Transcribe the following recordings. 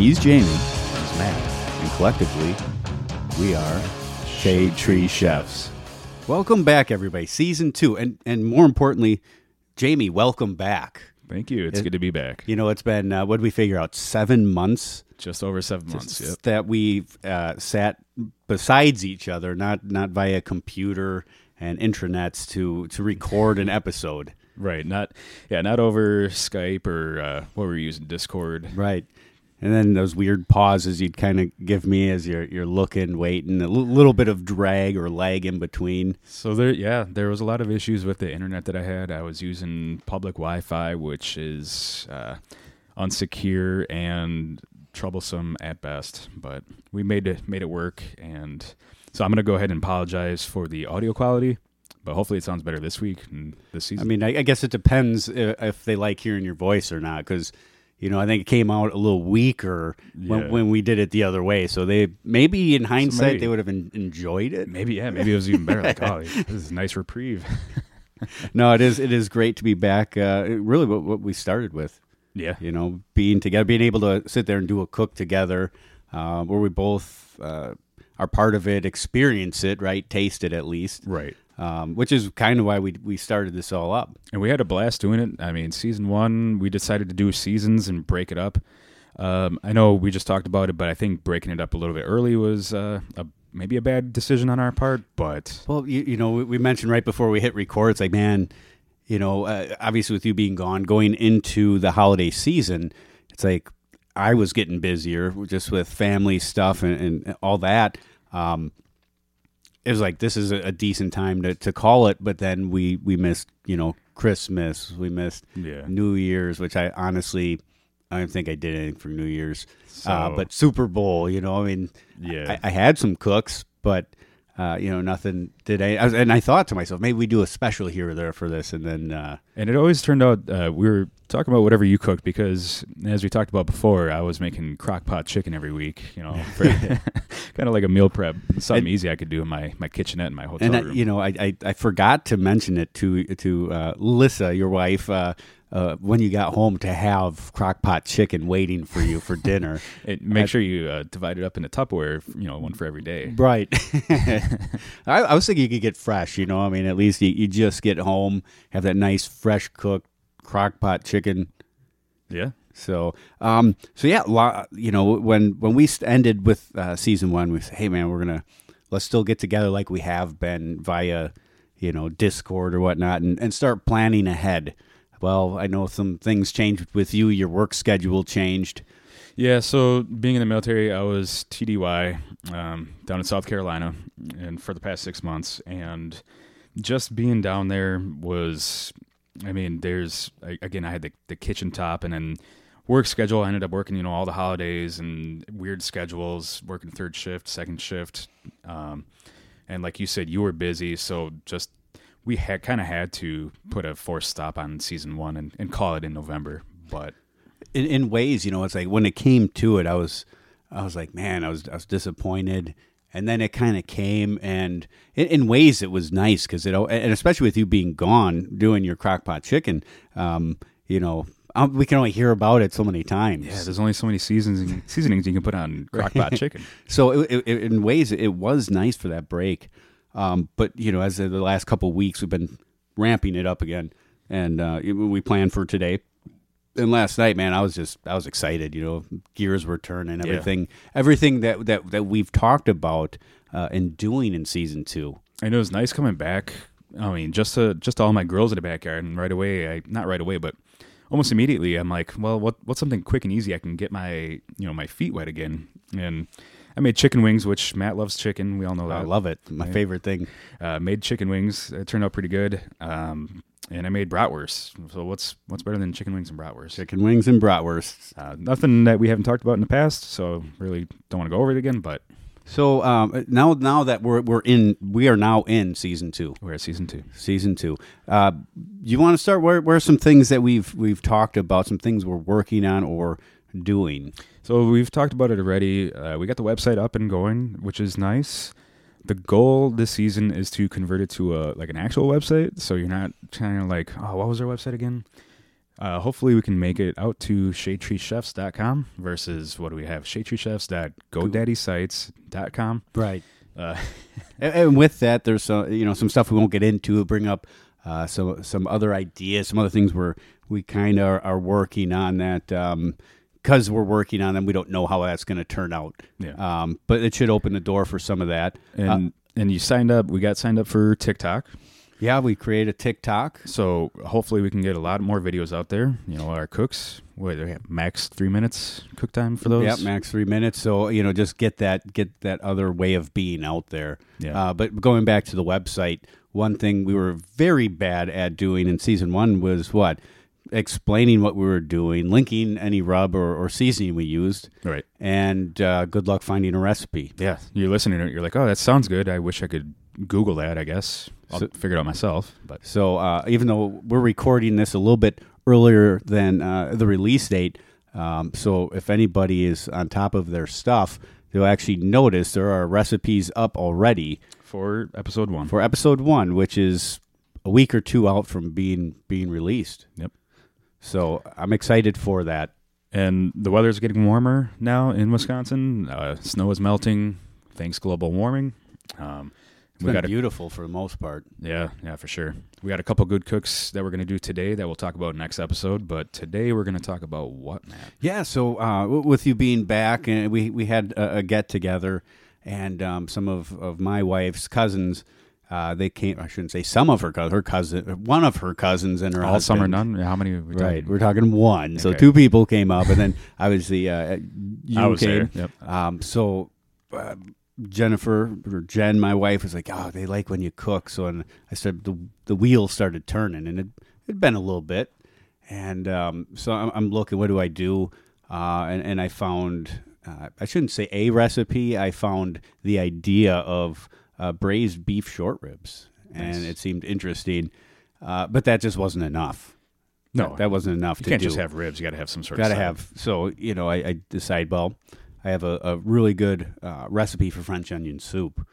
He's Jamie. He's Matt. And collectively, we are Shade Tree Chefs. Welcome back, everybody. Season two. And, and more importantly, Jamie, welcome back. Thank you. It's It- good to be back. You know, it's been, uh, what did we figure out? Seven months Just over seven months. Yep. that we've uh, sat besides each other, not not via computer and intranets to to record an episode. Right. Not yeah. Not over Skype or uh, what were we using? Discord. Right. And then those weird pauses you'd kind of give me as you're you're looking, waiting, a l- little bit of drag or lag in between. So there, yeah, there was a lot of issues with the internet that I had. I was using public Wi-Fi, which is uh, unsecure and troublesome at best. But we made it made it work, and so I'm gonna go ahead and apologize for the audio quality. But hopefully, it sounds better this week and this season. I mean, I, I guess it depends i- if they like hearing your voice or not, because you know I think it came out a little weaker Yeah. when, when we did it the other way. So they maybe in hindsight maybe- they would have en- enjoyed it. maybe yeah, maybe it was even better. Like, oh, this is a nice reprieve. No, it is it is great to be back. Uh, really, what, what we started with. yeah, you know, being together, being able to sit there and do a cook together, uh, where we both uh, are part of it, experience it, right, taste it at least, right. Um, which is kind of why we we started this all up. And we had a blast doing it. I mean, season one, we decided to do seasons and break it up. Um, I know we just talked about it, but I think breaking it up a little bit early was uh, a, maybe a bad decision on our part. But Well, you, you know, we, we mentioned right before we hit record, it's like, man, you know, uh, obviously with you being gone, going into the holiday season, it's like I was getting busier just with family stuff and, and all that. Um, it was like this is a, decent time to, to call it, but then we we missed, you know, Christmas, we missed yeah, New Year's, which I honestly I don't think I did anything for New Year's. uh, but Super Bowl, you know, I mean, yeah, I, I had some cooks, but uh, you know, nothing did. I, I was, and I thought to myself, maybe we do a special here or there for this, and then uh, and it always turned out uh, we were talking about whatever you cooked because, as we talked about before, I was making crock pot chicken every week. You know, for kind of like a meal prep, something And- easy I could do in my my kitchenette in my hotel and I, you know, I, I I forgot to mention it to to uh, Lissa, your wife. Uh, uh, when you got home to have crock pot chicken waiting for you for dinner. And make sure you uh, divide it up into Tupperware. You know, one for every day. Right. I, I was thinking you could get fresh, you know. I mean, at least you, you just get home, have that nice, fresh cooked crock pot chicken. Yeah. So, um, so yeah, lo- you know, when when we ended with uh, season one, we said, "Hey, man, we're gonna let's still get together like we have been via, you know, Discord or whatnot, and, and start planning ahead." Well, I know some things changed with you. Your work schedule changed. Yeah, so being in the military, I was TDY um, down in South Carolina, and for the past six months, and just being down there was, I mean, there's again, I had the, the kitchen top, and then work schedule. I ended up working, you know, all the holidays and weird schedules, working third shift, second shift, um, and like you said, you were busy, so just we had kind of had to put a forced stop on season one and, and call it in November, but. in, in ways, you know, it's like when it came to it, I was, I was like, man, I was, I was disappointed, and then it kind of came, and in, in ways it was nice because it, and especially with you being gone doing your crockpot chicken, um, you know, um, we can only hear about it so many times. Yeah, there's only so many seasons and seasonings you can put on crockpot chicken. So it, it, in ways, it was nice for that break. Um, but you know, as of the last couple of weeks, we've been ramping it up again, and uh, we plan for today. And last night, man, I was just I was excited. You know, gears were turning. Yeah. Everything, everything that that that we've talked about uh, and doing in season two. And it was nice coming back. I mean, just to just all my girls in the backyard, and right away, I not right away, but almost immediately, I'm like, well, what what's something quick and easy I can get my you know my feet wet again? And I made chicken wings, which Matt loves chicken. We all know that. I love it. My Yeah. favorite thing. uh, made chicken wings. It turned out pretty good. Um, and I made bratwurst. So what's what's better than chicken wings and bratwurst? Chicken wings and bratwurst. Uh, nothing that we haven't talked about in the past. So really don't want to go over it again. But So um, now, now that we're we're in, we are now in season two. we're at season two. season two. Uh, you want to start? Where, where are some things that we've we've talked about? Some things we're working on or doing. So we've talked about it already. Uh, we got the website up and going, which is nice. The goal this season is to convert it to a like an actual website, so you're not kind of like, oh, what was our website again? Uh, hopefully, we can make it out to ShadeTreeChefs.com versus what do we have? ShadeTreeChefs.GoDaddySites.com. Right. Uh, And, and with that, there's some, you know some stuff we won't get into. Bring up uh, some some other ideas, some other things we're we kind of are, are working on that because we're working on them. We don't know how that's going to turn out. Yeah. Um, but it should open the door for some of that. and and you signed up. We got signed up for TikTok. Yeah, we create a TikTok. So hopefully we can get a lot more videos out there. You know, our cooks, what they have max three minutes cook time for those. Yep, max three minutes. So you know, just get that get that other way of being out there. Yeah. Uh, but going back to the website, one thing we were very bad at doing in season one was what explaining what we were doing, linking any rub or, or seasoning we used, Right. and uh, good luck finding a recipe. Yeah. You're listening to it. You're like, oh, that sounds good. I wish I could Google that. I guess I'll So- figure it out myself. But So uh, even though we're recording this a little bit earlier than uh, the release date, um, so if anybody is on top of their stuff, they'll actually notice there are recipes up already for episode one, for episode one, which is a week or two out from being being released. Yep. So I'm excited for that. and the weather's getting warmer now in Wisconsin. Uh, snow is melting thanks global warming. Um, It's we been got a beautiful for the most part. Yeah, yeah, for sure. We got a couple good cooks that we're going to do today that we'll talk about next episode. But today we're going to talk about what, Matt? Yeah. So uh, with you being back, and we we had a, a get together, and um, some of, of my wife's cousins. Uh, they came. I shouldn't say some of her cousins. Her cousin, one of her cousins, and her All summer husband. none. How many? We Right, we're talking one. So two people came up, and then obviously uh, you I was came. there. Yep. Um, so uh, Jennifer or Jen, my wife, was like, "Oh, they like when you cook." So and I said the the wheels started turning, and it had been a little bit, and um, so I'm, I'm looking. What do I do? Uh, and and I found uh, I shouldn't say a recipe. I found the idea of uh, braised beef short ribs, and it seemed interesting, uh, but that just wasn't enough. No, that, that wasn't enough you to can't do. just have ribs. You got to have some sort Got to have. So you know, I, I decide. Well, I have a, a really good uh, recipe for French onion soup.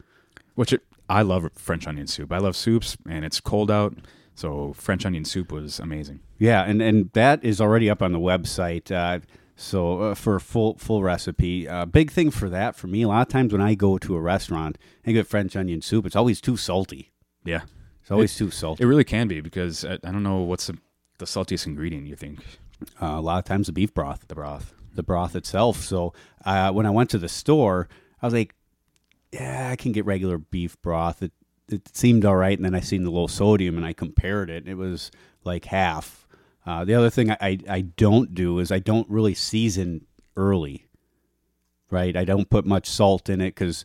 Which it, I love French onion soup. I love soups, and it's cold out, so French onion soup was amazing. Yeah, and and that is already up on the website. Uh, so uh, for a full full recipe, uh, big thing for that for me. A lot of times when I go to a restaurant and get French onion soup, it's always too salty. Yeah, It's always too salty. it really can be because I, I don't know what's the, the saltiest ingredient you think. Uh, a lot of times the beef broth. The broth. the broth itself. So uh, when I went to the store, I was like, "Yeah, I can get regular beef broth." It it seemed all right, and then I seen the low sodium, and I compared it. and It was like half. Uh, the other thing I, I don't do is I don't really season early. Right, I don't put much salt in it because.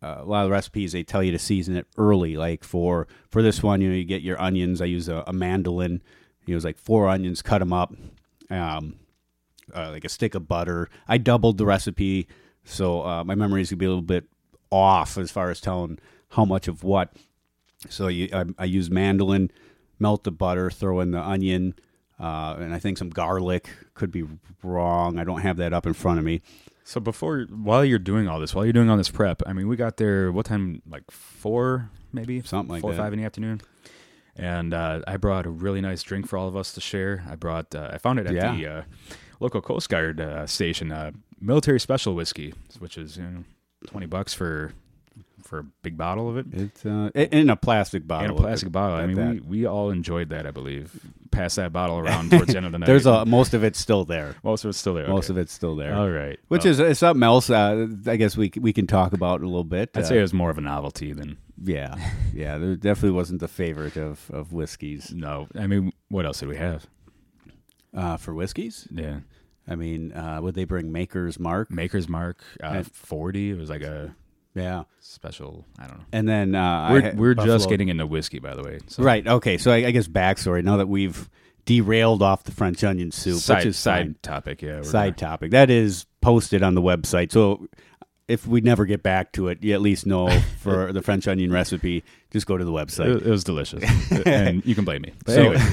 Uh, a lot of the recipes they tell you to season it early. Like for for this one, you know, you get your onions. I use a, a mandolin. You know, it's like four onions, cut them up. Um, uh, like a stick of butter. I doubled the recipe, so uh, my memory is gonna be a little bit off as far as telling how much of what. So you, I, I use mandolin, melt the butter, throw in the onion, uh, and I think some garlic. Could be wrong. I don't have that up in front of me. So before, while you're doing all this, while you're doing all this prep, I mean, we got there. What time? Like four, maybe Something like four or that. five in the afternoon. And uh, I brought a really nice drink for all of us to share. I brought. Uh, I found it at Yeah. the uh, local Coast Guard uh, station, uh, military special whiskey, which is you know twenty bucks for for a big bottle of it. It's uh, in a plastic bottle. In a plastic bottle. I mean, that. we, we all enjoyed that, I believe. Pass that bottle around towards the end of the night. There's a most of it's still there. most of it's still there. Most of it's still there. All right. Which Well, is is something else. Uh, I guess we we can talk about a little bit. I'd Uh, say it was more of a novelty than Yeah, yeah. There definitely wasn't the favorite of of whiskeys. no. I mean, what else did we have? Uh, for whiskeys, Yeah. I mean, uh, would they bring Maker's Mark? Maker's Mark uh, 40. It was like a Yeah, special. I don't know. and then uh, We're, we're Buffalo- just getting into whiskey, by the way. So right. Okay, so I, I guess backstory. Now that we've derailed off the French onion soup, Side, which is side fine. topic. Yeah. we're side topic that is posted on the website. So if we never get back to it, you at least know for the French onion recipe. Just go to the website. It, it was delicious, and you can blame me. But So- anyway,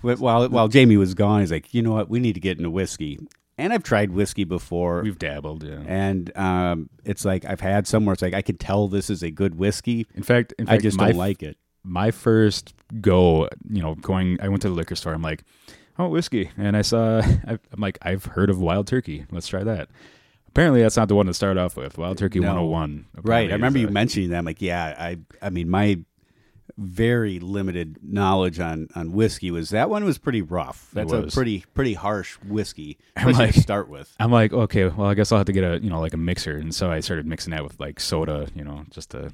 while while Jamie was gone, he's like, you know what, we need to get into whiskey. And I've tried whiskey before, we've dabbled. Yeah. and um, it's like I've had somewhere. It's like I can tell this is a good whiskey. In fact, in I just don't like it. my first go, you know, going, I went to the liquor store. I'm like, oh, whiskey. And I saw, I'm like, I've heard of Wild Turkey. Let's try that. Apparently, that's not the one to start off with. Wild Turkey No. 101. Right. I remember you a- mentioning that. I'm like, yeah, I I mean my very limited knowledge on on whiskey was that one was pretty rough. That's a was. pretty pretty harsh whiskey I'm especially like- to start with. I'm like, okay, well, I guess I'll have to get a, you know, like a mixer. And so I started mixing that with like soda, you know, just to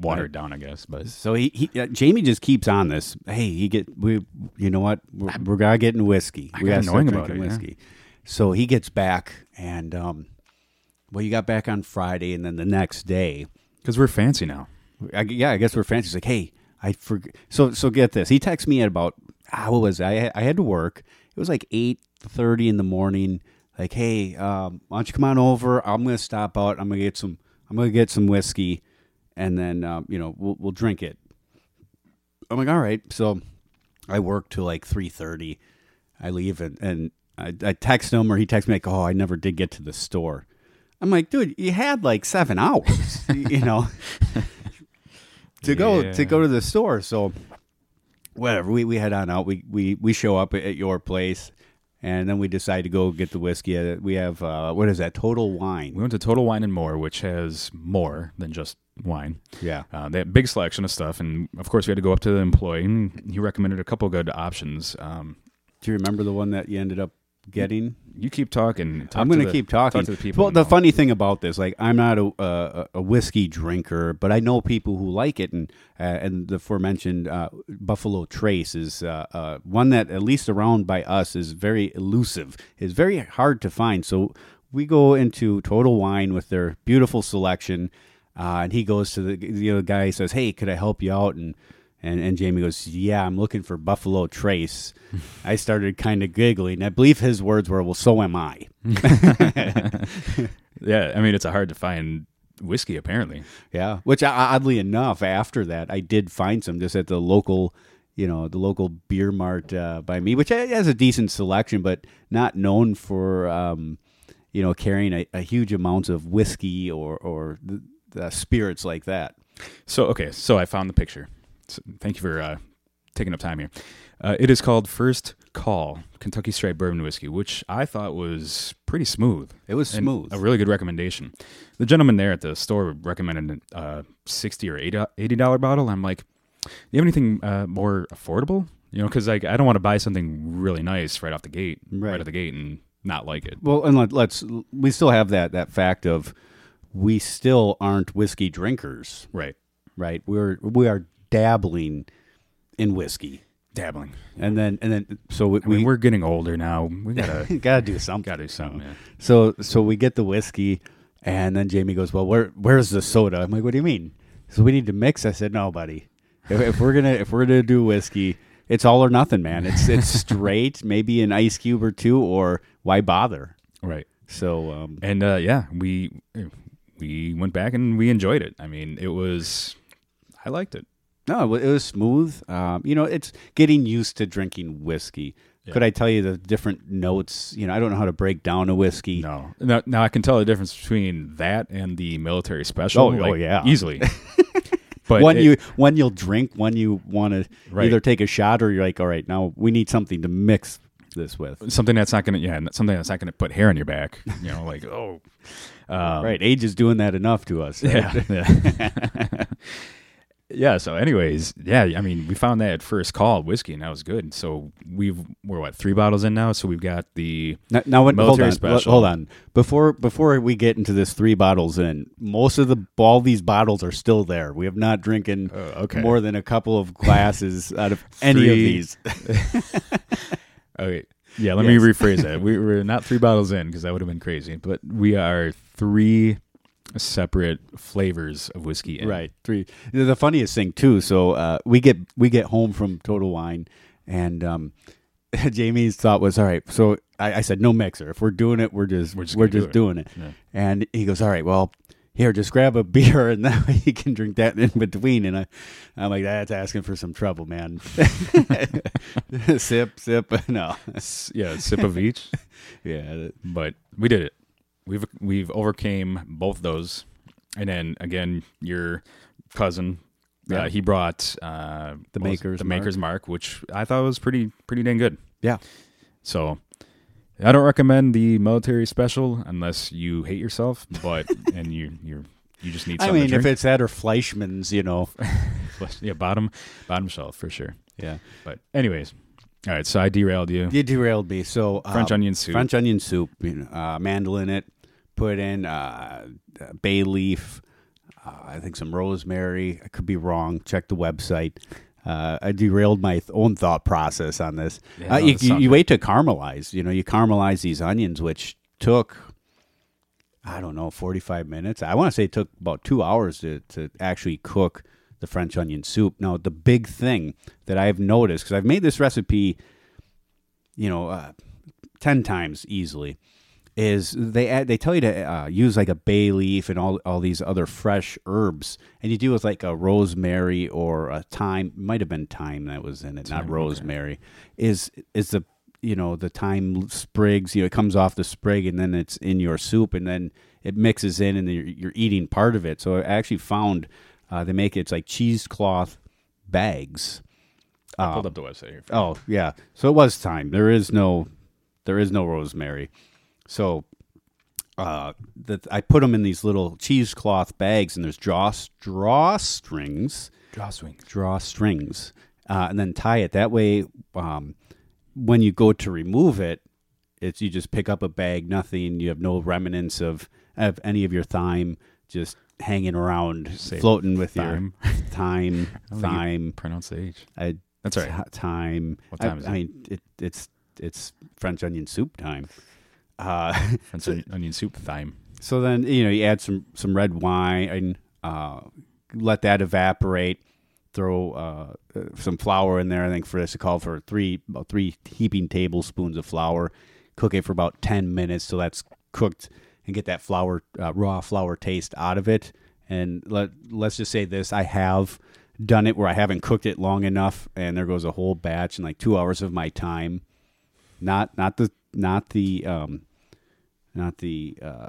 water it down, I guess. But So he, he uh, Jamie just keeps on this. Hey, he get we you know what we're, we're gonna get in whiskey. We got annoying about it, yeah. whiskey. So he gets back and um, well, you got back on Friday and then the next day. because we're fancy now. I, yeah, I guess we're fancy. He's like, hey, I forget. So, so get this. He texts me at about ah, what was it? I? I had to work. It was like eight thirty in the morning. Like, hey, um, why don't you come on over? I'm gonna stop out. I'm gonna get some. I'm gonna get some whiskey, and then um, you know we'll we'll drink it. I'm like, all right. So, I work till like three thirty. I leave and and I, I text him or he texts me like, oh, I never did get to the store. I'm like, dude, you had like seven hours, you know, to go Yeah. to go to the store. So whatever, we, we head on out. We, we we show up at your place, and then we decide to go get the whiskey. Uh, We have uh, what is that? Total Wine. We went to Total Wine and More, which has more than just wine. Yeah, Uh, they had a big selection of stuff, and of course, we had to go up to the employee, and he recommended a couple good options. Um, do you remember the one that you ended up getting? you keep talking. talk I'm going to the- keep talking. Talk to the people. Well, the involved. funny thing about this, like, I'm not a, a, a whiskey drinker, but I know people who like it, and uh, and the aforementioned uh, Buffalo Trace is uh, uh, one that, at least around by us, is very elusive. It's very hard to find. So we go into Total Wine with their beautiful selection, uh, and he goes to the you know the guy says, "Hey, could I help you out?" and and, and Jamie goes, Yeah, I'm looking for Buffalo Trace. I started kind of giggling. I believe his words were, Well, so am I. yeah, I mean, it's a hard to find whiskey, apparently. Yeah. Which oddly enough, after that, I did find some just at the local, you know, the local beer mart uh, by me, which has a decent selection, but not known for, um, you know, carrying a, a huge amounts of whiskey or or the, the spirits like that. So okay, so I found the picture. So, thank you for uh, taking up time here. Uh, it is called First Call Kentucky Straight Bourbon Whiskey, which I thought was pretty smooth. It was smooth. A really good recommendation. The gentleman there at the store recommended a uh, sixty or eighty dollar bottle. I'm like, do you have anything uh, more affordable? You know, because like I don't want to buy something really nice right off the gate, Right. right, out the gate, and not like it. Well, and let, let's we still have that that fact of we still aren't whiskey drinkers, Right, right? We're we are dabbling in whiskey, dabbling. and then and then so we, I mean, we we're getting older now. We gotta gotta do something. gotta do something. Yeah. So so we get the whiskey, and then Jamie goes, "Well, where where's the soda?" I'm like, "What do you mean?" So we need to mix. I said, "No, buddy. If, if we're gonna if we're gonna do whiskey, it's all or nothing, man. It's it's straight. Maybe an ice cube or two, or why bother?" Right. So um, And uh, yeah, we we went back and we enjoyed it. I mean, it was I liked it. No, it was smooth. Um, you know, it's getting used to drinking whiskey. Yeah. Could I tell you the different notes? You know, I don't know how to break down a whiskey. No, now, now I can tell the difference between that and the military special. Oh, like, oh, yeah. easily. but when it- you when you'll drink, when you want to either take a shot or you're like, all right, now we need something to mix this with. something that's not gonna yeah something that's not gonna put hair on your back. You know, like oh, um, right, age is doing that enough to us. right? Yeah. Yeah. yeah. So, anyways, yeah. I mean, we found that first call whiskey, and that was good. So we've we're what three bottles in now. So we've got the Now, now when, hold on, special. hold on. Before before we get into this three bottles in, most of the all these bottles are still there. We have not drinking Uh, okay. more than a couple of glasses out of any of these. Okay. Yeah, let Yes. me rephrase that. We were not three bottles in because that would have been crazy, but we are three separate flavors of whiskey in. Right. Three. The funniest thing too. So uh, we get we get home from Total Wine, and um, Jamie's thought was, all right. So I, I said, no mixer. If we're doing it, we're just We're we're just just, do doing it. Yeah. And he goes, all right. Well, here, just grab a beer, and that way you can drink that in between. And I, I'm like, that's asking for some trouble, man. sip, sip. No. Yeah, sip of each, Yeah. but we did it. We've we've overcame both those, and then again, your cousin, Yeah. uh, he brought uh, The what was it? Maker's the Mark. Maker's Mark, which I thought was pretty pretty dang good. Yeah. So I don't recommend the military special unless you hate yourself, but and you you're you just need I mean, if it's that or Fleischmann's, you know. yeah, bottom bottom shelf for sure. Yeah. But anyways, all right. So I derailed you. You derailed me. So French um, onion soup. French onion soup, you know, uh, mandolin it, put in uh, uh, bay leaf, uh, I think some rosemary. I could be wrong. Check the website. Uh, I derailed my th- own thought process on this. Yeah, uh, no, you, you, you wait to caramelize. You know, you caramelize these onions, which took, I don't know, 45 minutes. I want to say it took about two hours to, to actually cook the French onion soup. Now, the big thing that I've noticed, because I've made this recipe, you know, uh, 10 times easily, is they add, they tell you to uh, use like a bay leaf and all all these other fresh herbs, and you do with like a rosemary or a thyme. Might have been thyme that was in it, not okay. rosemary. Is is the you know the thyme sprigs? You know, it comes off the sprig and then it's in your soup, and then it mixes in, and you're, you're eating part of it. So I actually found uh, they make it, it's like cheesecloth bags. I pulled up the website here. Oh yeah, so it was thyme. There is no, there is no rosemary. So, uh, that I put them in these little cheesecloth bags, and there's draw drawstrings, Drawstring. drawstrings, uh, and then tie it. That way, um, when you go to remove it, it's you just pick up a bag, nothing. You have no remnants of of any of your thyme just hanging around, floating with thyme. your thyme, I don't think you thyme. Pronounce the H. I, That's right. ti- time. What time I, is I it? mean, it, it's it's French onion soup time. Uh, French onion- onion soup thyme. so then you know you add some some red wine and uh, let that evaporate. Throw uh, uh, some flour in there. I think for this, it called for three about three heaping tablespoons of flour. Cook it for about ten minutes so that's cooked and get that flour uh, raw flour taste out of it. And let let's just say this: I have done it where I haven't cooked it long enough, and there goes a whole batch and like two hours of my time. Not not the not the um, not the uh,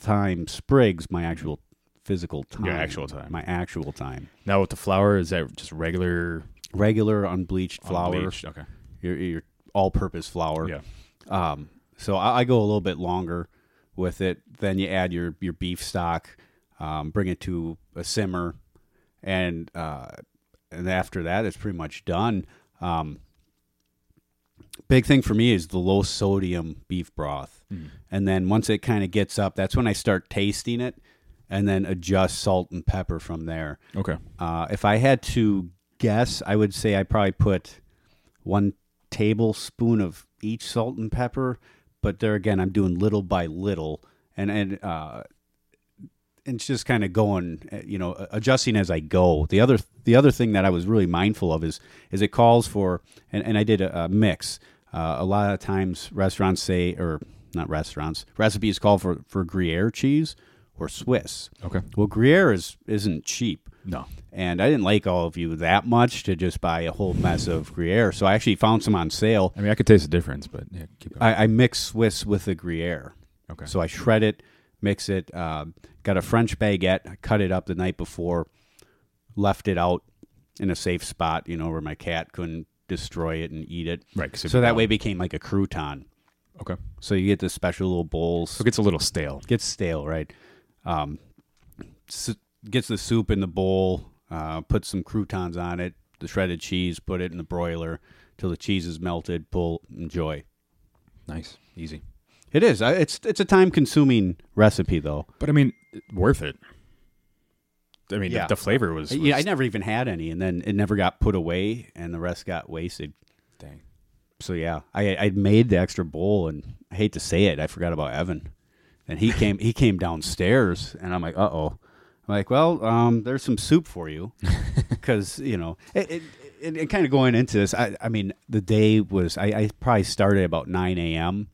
time sprigs. My actual physical time. Your actual time. My actual time. Now with the flour, is that just regular Regular unbleached flour. unbleached? Okay. Your, your all-purpose flour. Yeah. Um, so I, I go a little bit longer with it. Then you add your your beef stock, um, bring it to a simmer, and uh, and after that, it's pretty much done. Um, big thing for me is the low sodium beef broth, and then once it kind of gets up, that's when I start tasting it, and then adjust salt and pepper from there. Okay. Uh, if I had to guess, I would say I probably put one tablespoon of each salt and pepper. But there again, I'm doing little by little, and and uh, it's just kind of going, uh, you know, adjusting as I go. The other the other thing that I was really mindful of is is it calls for, and, and I did a, a mix. Uh, a lot of times, restaurants say, or not restaurants, recipes call for for Gruyere cheese or Swiss. Okay. Well, Gruyere is isn't cheap. No. And I didn't like all of you that much to just buy a whole mess of Gruyere. So I actually found some on sale. I mean, I could taste the difference, but yeah, keep going. I, I mix Swiss with the Gruyere. okay. So I shred it, mix it, uh, got a French baguette, I cut it up the night before, left it out in a safe spot, you know, where my cat couldn't destroy it and eat it. right. So that way it became like a crouton. Okay. So you get the special little bowls. So it gets a little stale. gets stale, right? Um, s- gets the soup in the bowl, uh, put some croutons on it, the shredded cheese, put it in the broiler till the cheese is melted. Pull, enjoy. Nice. Easy. It is. I- It's it's a time consuming recipe though. But I mean, worth it. I mean, Yeah. the, the flavor was. was Yeah, I never even had any, and then it never got put away, and the rest got wasted. dang. So yeah, I I made the extra bowl, and I hate to say it, I forgot about Evan, and he came he came downstairs, and I'm like, uh oh, I'm like, well, um, there's some soup for you, because you know, it, it, it, it kind of going into this. I I mean, the day was I, I probably started about nine a.m.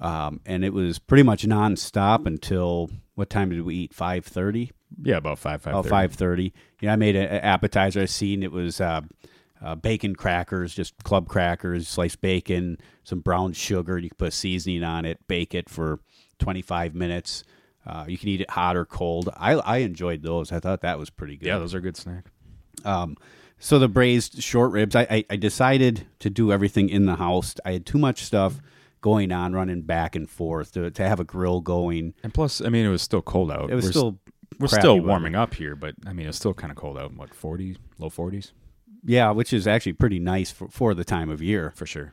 Um, and it was pretty much nonstop until what time did we eat? Five thirty. Yeah, about five five. About five thirty. You know, I made an appetizer. I seen it was uh, uh, bacon crackers, just club crackers, sliced bacon, some brown sugar. You can put seasoning on it, bake it for twenty five minutes. Uh, you can eat it hot or cold. I I enjoyed those. I thought that was pretty good. Yeah, those are good snack. Um, So the braised short ribs, I, I, I decided to do everything in the house. I had too much stuff going on, running back and forth to, to have a grill going. And plus, I mean, it was still cold out. It was we're, still we're still weather. warming up here, but I mean, it's still kind of cold out. What forty, low forties yeah, which is actually pretty nice for, for the time of year. for sure.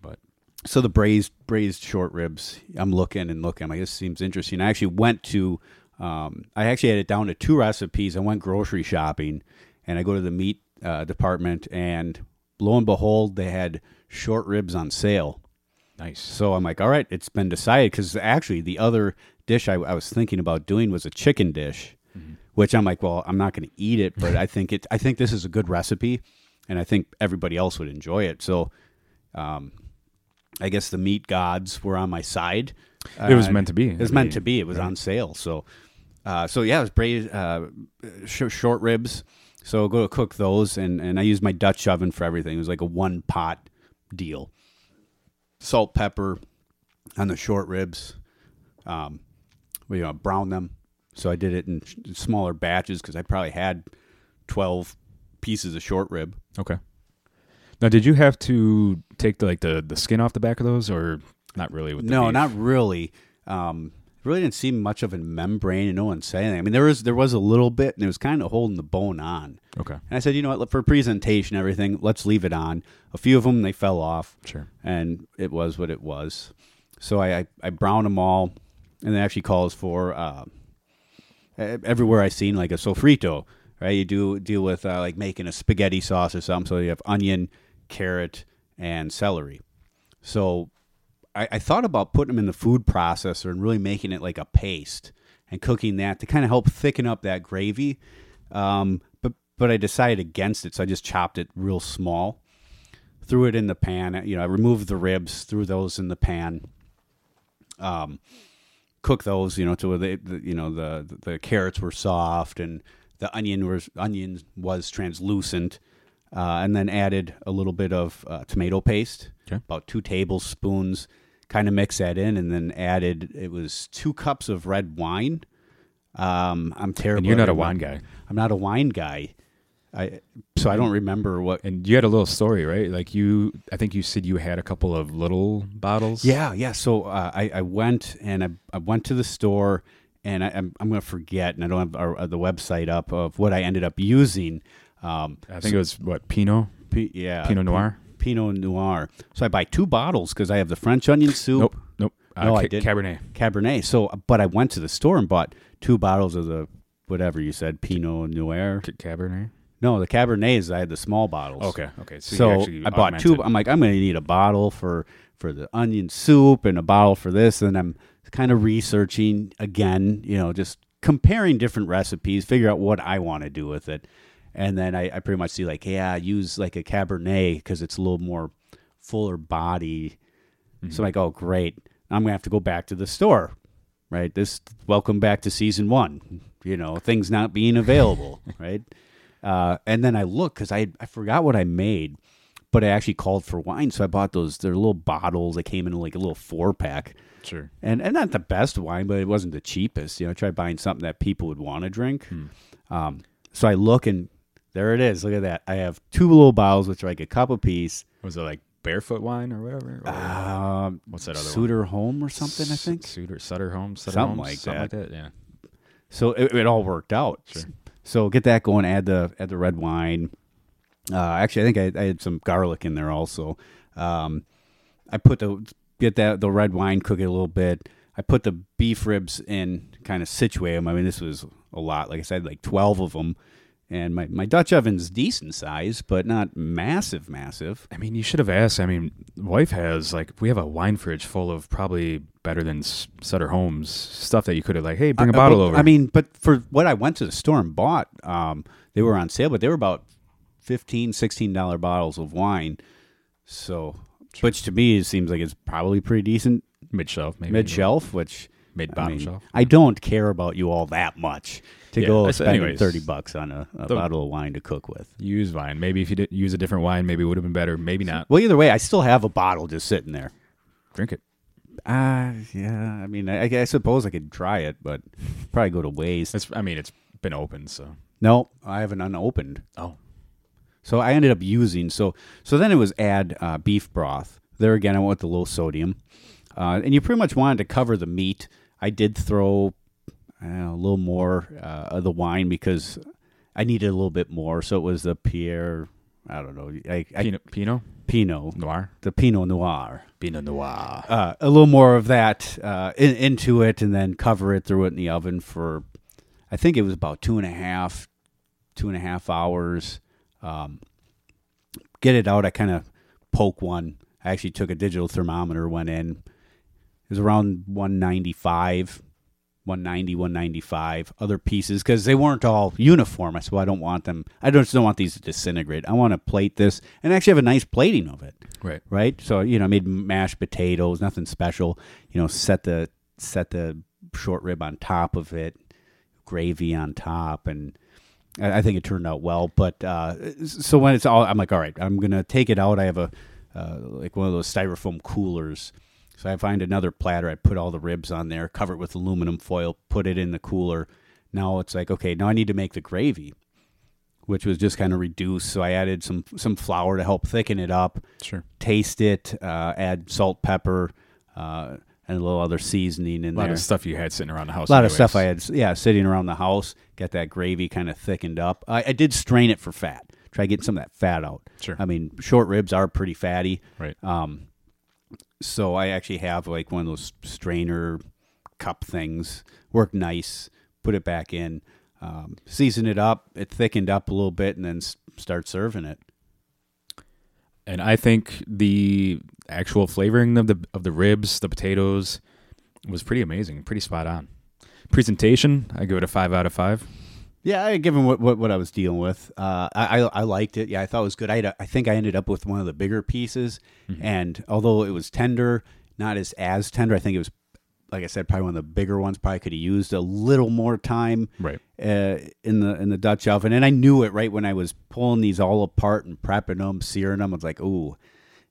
But So the braised braised short ribs, I'm looking and looking. I'm like, this seems interesting. I actually went to, um, I actually had it down to two recipes. I went grocery shopping, and I go to the meat uh, department, and lo and behold, they had short ribs on sale. Nice. So I'm like, all right, it's been decided because actually the other dish I, I was thinking about doing was a chicken dish, which I'm like, well, I'm not going to eat it, but I think it. I think this is a good recipe, and I think everybody else would enjoy it. So, um, I guess the meat gods were on my side. It was Uh, meant to be. It was meant to be. It was on sale. So, uh, so yeah, it was braised uh, sh- short ribs. So go to cook those, and and I used my Dutch oven for everything. It was like a one pot deal. Salt, pepper on the short ribs. Um, we uh, brown them. So I did it in sh- smaller batches because I probably had twelve pieces of short rib. Okay. Now, did you have to take the like the the skin off the back of those, or not really? With the No, beef? not really. Um, really didn't see much of a membrane, and no one said anything. I mean, there was there was a little bit, and it was kind of holding the bone on. Okay, And I said, you know what, for presentation, everything, let's leave it on. A few of them they fell off, sure. and it was what it was. So I I, I browned them all, and it actually calls for uh, everywhere I seen like a sofrito. Right, you do deal with uh, like making a spaghetti sauce or something. So you have onion, carrot, and celery. So I, I thought about putting them in the food processor and really making it like a paste and cooking that to kind of help thicken up that gravy. Um, but but I decided against it, so I just chopped it real small, threw it in the pan. You know, I removed the ribs, threw those in the pan. Um, cook those, you know, to where they, the, you know the the carrots were soft and the onion was onion was translucent, uh, and then added a little bit of uh, tomato paste, Okay. about two tablespoons. Kind of mix that in, and then added it was two cups of red wine. Um, I'm terrible. And you're not a wine guy, I'm not a wine guy. I so I don't remember what. and you had a little story, right? Like you, I think you said you had a couple of little bottles. Yeah, yeah. So uh, I, I went and I, I went to the store, and I, I'm, I'm going to forget, and I don't have our, uh, the website up of what I ended up using. Um, I think it was what Pinot, P- yeah, Pinot Noir. Pinot Noir. So I buy two bottles because I have the French onion soup, Nope, nope. Uh, No, I Ca- didn't. Cabernet. Cabernet. So, but I went to the store and bought two bottles of the whatever you said, Pinot Noir. Ca- Cabernet. No, the Cabernets. I had the small bottles. Okay, okay. So, So, you actually I bought two. I'm like, I'm going to need a bottle for for the onion soup and a bottle for this, and I'm kind of researching again. You know, just comparing different recipes, figure out what I want to do with it, and then I, I pretty much see like, yeah, use like a Cabernet because it's a little more fuller body. So I'm like, oh great, I'm gonna have to go back to the store, right? This welcome back to season one. You know, things not being available, right? Uh, and then I look because I I forgot what I made, but I actually called for wine, so I bought those. They're little bottles. They came in like a little four pack, Sure. and and not the best wine, but it wasn't the cheapest. You know, I tried buying something that people would want to drink. Hmm. Um, so I look and there it is. Look at that. I have two little bottles, which are like a cup apiece. Was it like barefoot wine or whatever? Or Um, what's that other Sutter Home or something, I think. Suter, Sutter Homes, Sutter Something Homes, like something that. like that. Yeah. So it, it all worked out. Sure. So get that going. Add the add the red wine. Uh, actually, I think I, I had some garlic in there also. Um, I put the get that the red wine, cook it a little bit. I put the beef ribs in, kind of situate them. I mean, this was a lot. Like I said, like twelve of them. And my, my Dutch oven's decent size, but not massive, massive. I mean, you should have asked. I mean, wife has like we have a wine fridge full of probably better than Sutter Homes stuff that you could have like, hey, bring a Uh, bottle but- over. I mean, but for what I went to the store and bought, um, they were on sale, but they were about 15 dollar bottles of wine. So, which to me seems like it's probably pretty decent mid shelf, maybe mid shelf. Which mid I mean, shelf. I don't care about you all that much to Yeah, go spend anyways. thirty bucks on a, a The- bottle of wine to cook with. Use wine. Maybe if you didn't use a different wine, maybe it would have been better. Maybe not. Well, either way, I still have a bottle just sitting there. Drink it. Ah, yeah. I mean, I, I suppose I could try it, but probably go to waste. It's. I mean, it's been open, so. no, I have an unopened. Oh. So I ended up using so so then it was add uh, beef broth. There again, I went with the low sodium, uh, and you pretty much wanted to cover the meat. I did throw know, a little more uh, of the wine because I needed a little bit more. So it was the Pierre. I don't know. I, I, Pinot, Pinot Pinot Noir. the Pinot Noir. Pinot Noir. Uh, a little more of that uh, in, into it, and then cover it, throw it in the oven for, I think it was about two and a half, two and a half hours. Um, get it out. I kind of poke one. I actually took a digital thermometer, went in. It was around 195, 190, 195. Other pieces because they weren't all uniform. I said, well, I don't want them. I just don't want these to disintegrate. I want to plate this and actually have a nice plating of it Right. right? So you know, I made mashed potatoes, nothing special. You know, set the set the short rib on top of it, gravy on top, and I, I think it turned out well. But uh, so when it's all, I'm like, all right, I'm gonna take it out. I have a uh, like one of those styrofoam coolers. So I find another platter. I put all the ribs on there, cover it with aluminum foil, put it in the cooler. Now it's like, okay, now I need to make the gravy, which was just kind of reduced. So I added some some flour to help thicken it up Sure. taste it, uh, add salt, pepper, uh, and a little other seasoning in there. A lot there. of stuff you had sitting around the house. a lot of stuff I had, yeah, sitting around the house. Get that gravy kind of thickened up. I, I did strain it for fat. Try getting some of that fat out. Sure. I mean, short ribs are pretty fatty. Right. Um, so I actually have like one of those strainer cup things. Work nice. Put it back in. Um, season it up. It thickened up a little bit, and then s- start serving it. And I think the actual flavoring of the of the ribs, the potatoes, was pretty amazing, pretty spot on. Presentation, I give it a five out of five. Yeah, I- given what, what, what I was dealing with, uh, I, I I liked it. Yeah, I thought it was good. I a, I think I ended up with one of the bigger pieces, and although it was tender, not as as tender. I think it was, like I said, probably one of the bigger ones. Probably could have used a little more time Right. uh, in the in the Dutch oven, and I knew it right when I was pulling these all apart and prepping them, searing them. I was like, ooh,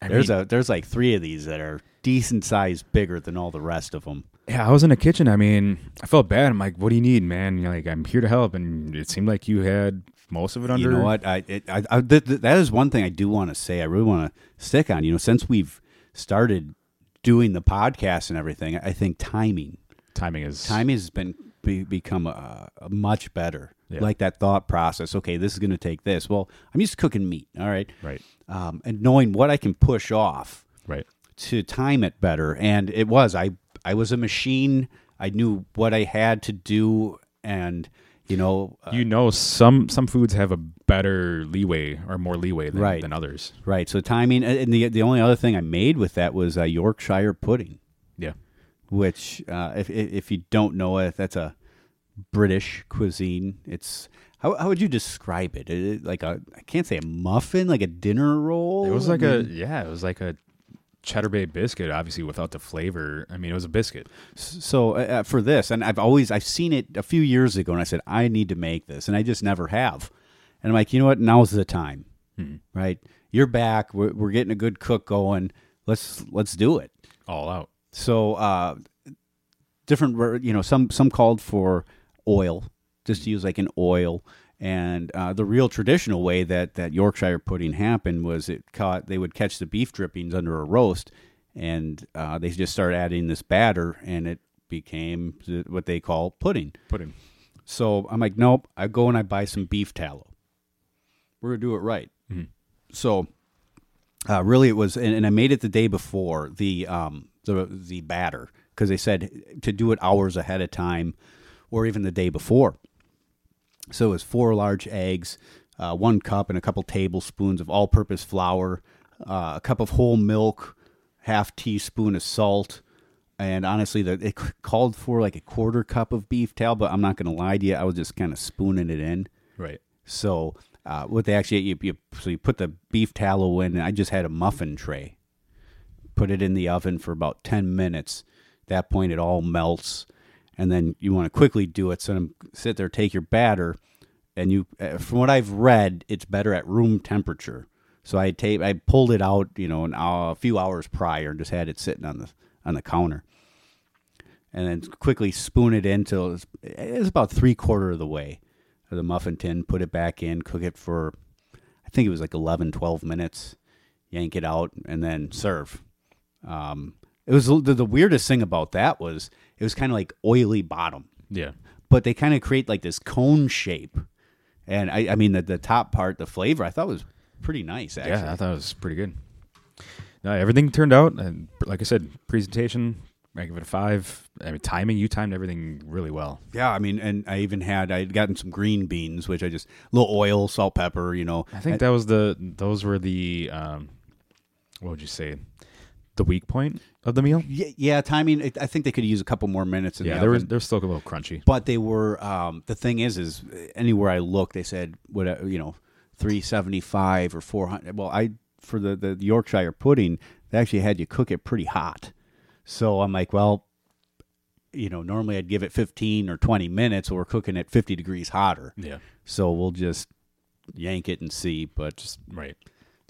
there's a there's like three of these that are decent size, bigger than all the rest of them. Yeah, I was in the kitchen. I mean, I felt bad. I'm like, "What do you need, man?" You're like, "I'm here to help," and it seemed like you had most of it under. You know what? I, it, I, I th- th- that is one thing I do want to say. I really want to stick on. You know, since we've started doing the podcast and everything, I think timing Timing is timing has been be, become a, a much better. Yeah. Like that thought process. Okay, this is going to take this. Well, I'm used to cooking meat. All right, right, um, and knowing what I can push off right. to time it better. And it was I I was a machine. I knew what I had to do, and you know, uh, you know, some some foods have a better leeway or more leeway than, Right. than others. Right. So timing, and the the only other thing I made with that was a Yorkshire pudding, Yeah, which uh, if if you don't know it, that's a British cuisine. It's how how would you describe it? It- like a I can't say a muffin, like a dinner roll. it was I like a yeah, it was like a cheddar bay biscuit. Obviously, without the flavor. I mean, it was a biscuit. so uh, uh, for this, and I've always I've seen it a few years ago, and I said I need to make this, and I just never have. And I'm like, you know what? Now's the time, right? You're back. We're, we're getting a good cook going. Let's let's do it. All out. So uh, different, you know, some some called for oil, just to use like an oil. And uh, the real traditional way that, that Yorkshire pudding happened was it caught they would catch the beef drippings under a roast, and uh, they just started adding this batter, and it became what they call pudding. Pudding. So I'm like, nope. I go and I buy some beef tallow. We're gonna do it right. So, uh, really, it was, and, and I made it the day before the um the the batter because they said to do it hours ahead of time, or even the day before. So it was four large eggs, uh, one cup, and a couple tablespoons of all-purpose flour, uh, a cup of whole milk, half teaspoon of salt, and honestly, the, it called for like a quarter cup of beef tallow. But I'm not going to lie to you, I was just kind of spooning it in. Right. So uh, what they actually you, you so you put the beef tallow in, and I just had a muffin tray. Put it in the oven for about ten minutes. At that point, it all melts, and then you want to quickly do it. So sit there, take your batter, and you. uh, From what I've read, it's better at room temperature. So I tape, I pulled it out, you know, an hour, a few hours prior, and just had it sitting on the on the counter, and then quickly spoon it in till it's, it's about three quarter of the way of the muffin tin. Put it back in, cook it for, I think it was like 11, 12 minutes. Yank it out and then serve. Um, it was the, the weirdest thing about that was it was kind of like oily bottom, Yeah. but they kind of create like this cone shape. And I, I mean, the, the top part, the flavor, I thought was pretty nice. Actually, Yeah, I thought it was pretty good. No, everything turned out, and like I said, presentation, I give it a five. I mean, timing, you timed everything really well. Yeah, I mean, and I even had I had gotten some green beans, which I just little oil, salt, pepper. You know, I think that was the those were the um, what would you say, the weak point of the meal. yeah, yeah, timing. I- think they could use a couple more minutes. In Yeah, the they were oven. they're still a little crunchy. but they were. Um, the thing is, is anywhere I look, they said what you know, three seventy five or four hundred. Well, I for the the Yorkshire pudding, they actually had you cook it pretty hot. So I'm like, well, you know, normally I'd give it fifteen or twenty minutes, or we're cooking it fifty degrees hotter. Yeah, So we'll just yank it and see. But just right.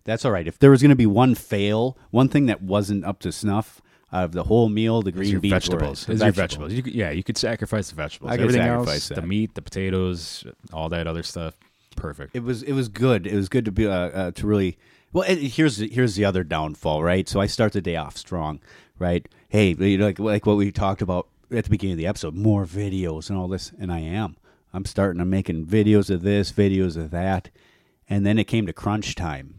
That's all right. If there was going to be one fail, one thing that wasn't up to snuff out of the whole meal, the green beans vegetables. were your vegetables. You could, yeah, you could sacrifice the vegetables. I could Everything else, the meat, the potatoes, all that other stuff, perfect. It was it was good. It was good to be uh, uh, to really. Well, here's the, here's the other downfall, right? So I start the day off strong, right? Hey, you know, like like what we talked about at the beginning of the episode, more videos and all this, and I am. I'm starting. I'm making videos of this, videos of that, and then it came to crunch time.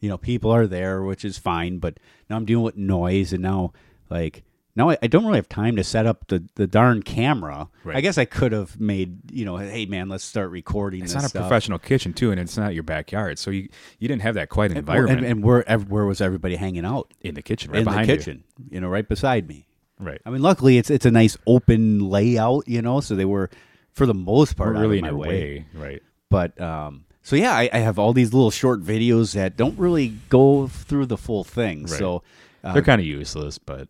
You know, people are there, which is fine, but now I'm dealing with noise, and now like now I, I don't really have time to set up the, the darn camera. Right. I guess I could have made you know, hey man, let's start recording. It's not a stuff. professional kitchen too, and it's not your backyard, so you you didn't have that quiet And- environment And, and where ev- where was everybody hanging out? in the kitchen, right in the behind you. kitchen, you. know, right beside me. Right. I mean, luckily it's it's a nice open layout, you know, so they were for the most part We're really of in my your way, right? But um, so yeah, I, I have all these little short videos that don't really go through the full thing. Right. So uh, They're kind of useless, but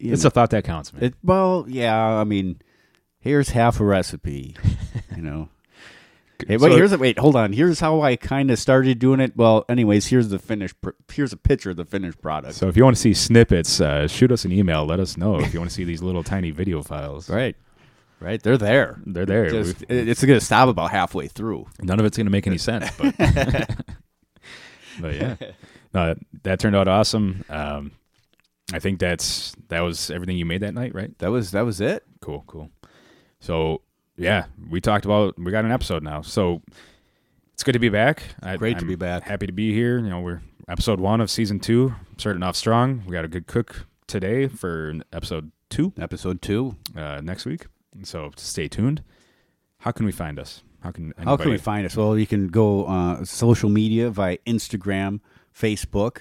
it's know, a thought that counts, man. it, well, yeah. I mean, here's half a recipe, you know. Hey, wait, So- here's a wait. Hold on. Here's how I kind of started doing it. Well, anyways, here's the finished. Pr- here's a picture of the finished product. So if you want to see snippets, uh, shoot us an email. Let us know if you want to see these little tiny video files. Right. Right. They're there. They're there. Just, it's going to stop about halfway through. None of it's going to make any sense, but but yeah, no, that turned out awesome. Um, I think that's that was everything you made that night, right? That was that was it. Cool, cool. So yeah, we talked about we got an episode now, so it's good to be back. I, Great to I'm be back. Happy to be here. You know, we're episode one of season two, starting off strong. We got a good cook today for episode two Episode two. uh, next week. So stay tuned. How can we find us? How can anybody, How can we find us? Well, you can go uh, social media via Instagram, Facebook.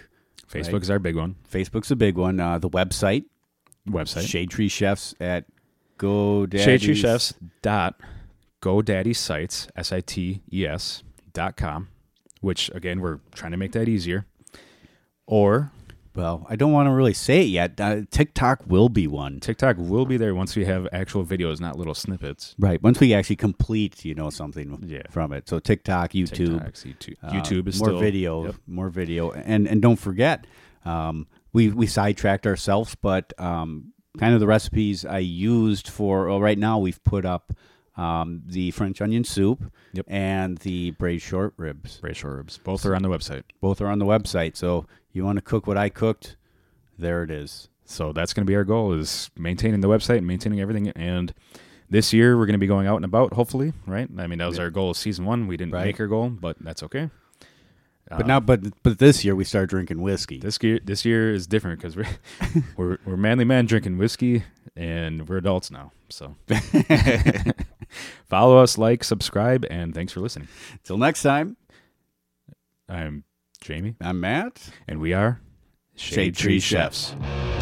Facebook Right. is our big one. Facebook's a big one. Uh, the website, Website. Shade Tree Chefs at GoDaddy. Shade Tree Chefs dot GoDaddy Sites S I T E S dot com, which again we're trying to make that easier. Or Well, I don't want to really say it yet. Uh, TikTok will be one. TikTok will be there once we have actual videos, not little snippets. Right. Once we actually complete, you know, something Yeah. from it. So TikTok, YouTube, TikToks, YouTube, Uh, YouTube is more still, video, Yep. more video, and and don't forget, um, we we sidetracked ourselves, but um, kind of the recipes I used for. Well, right now we've put up um, the French onion soup Yep. and the braised short ribs. Brace herbs. Both are on the website. Both are on the website. So you want to cook what I cooked? There it is. So that's going to be our goal: is maintaining the website, and maintaining everything. And this year we're going to be going out and about. Hopefully, right? I mean, that was Yeah. our goal. of Season one, we didn't Right. make our goal, but that's okay. But Um, now, but but this year we started drinking whiskey. This year, this year is different because we're, we're we're manly men drinking whiskey, and we're adults now. So follow us, like, subscribe, and thanks for listening. Till next time, I'm Jamie, I'm Matt. and we are Shade Tree Chefs. Chefs.